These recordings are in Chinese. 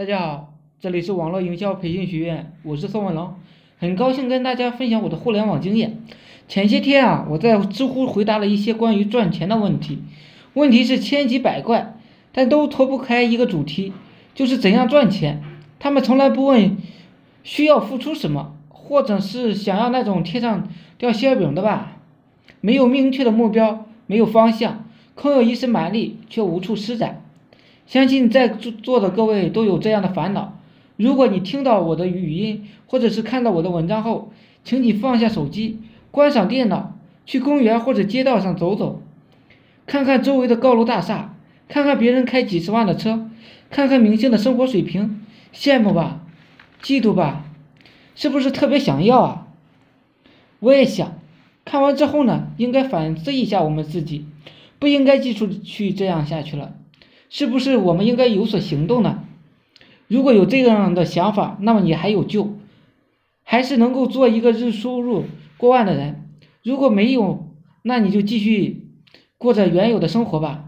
大家好，这里是网络营销培训学院，我是宋文龙，很高兴跟大家分享我的互联网经验。前些天啊，我在知乎回答了一些关于赚钱的问题，问题是千奇百怪，但都脱不开一个主题，就是怎样赚钱。他们从来不问需要付出什么，或者是想要那种天上掉馅饼的吧？没有明确的目标，没有方向，空有一身蛮力却无处施展。相信在座的各位都有这样的烦恼。如果你听到我的语音，或者是看到我的文章后，请你放下手机，关上电脑，去公园或者街道上走走，看看周围的高楼大厦，看看别人开几十万的车，看看明星的生活水平，羡慕吧，嫉妒吧，是不是特别想要啊？我也想。看完之后呢，应该反思一下我们自己，不应该继续去这样下去了，是不是我们应该有所行动呢？如果有这样的想法，那么你还有救，还是能够做一个日收入过万的人。如果没有，那你就继续过着原有的生活吧。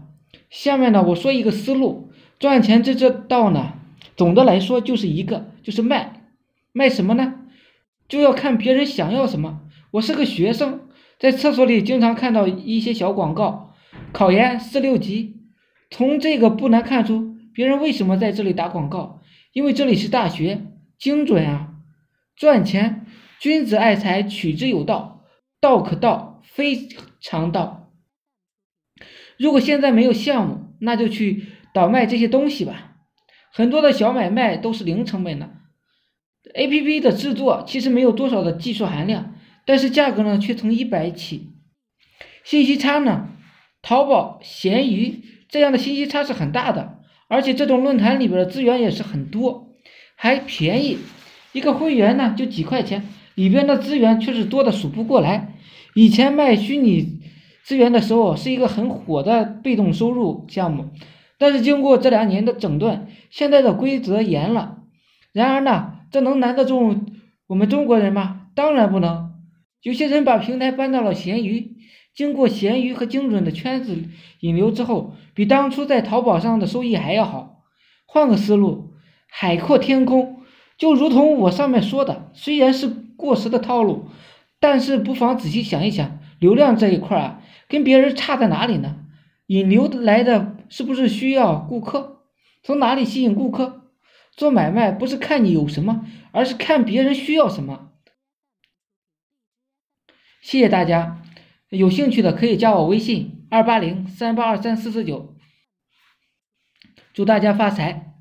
下面呢，我说一个思路，赚钱这这道呢，总的来说就是一个，就是卖，卖什么呢？就要看别人想要什么。我是个学生。在厕所里经常看到一些小广告，考研四六级，从这个不难看出别人为什么在这里打广告，因为这里是大学，精准啊，赚钱，君子爱财，取之有道，道可道，非常道。如果现在没有项目，那就去倒卖这些东西吧，很多的小买卖都是零成本的，A P P 的制作其实没有多少的技术含量。但是价格呢，却从一百起，信息差呢，淘宝、闲鱼这样的信息差是很大的，而且这种论坛里边的资源也是很多，还便宜，一个会员呢就几块钱，里边的资源却是多的数不过来。以前卖虚拟资源的时候是一个很火的被动收入项目，但是经过这两年的整顿，现在的规则严了。然而呢，这能难得住我们中国人吗？当然不能。有些人把平台搬到了闲鱼，经过闲鱼和精准的圈子引流之后，比当初在淘宝上的收益还要好。换个思路，海阔天空，就如同我上面说的，虽然是过时的套路，但是不妨仔细想一想，流量这一块啊，跟别人差在哪里呢？引流来的是不是需要顾客？从哪里吸引顾客？做买卖不是看你有什么，而是看别人需要什么。谢谢大家，有兴趣的可以加我微信二八零三八二三四四九，祝大家发财。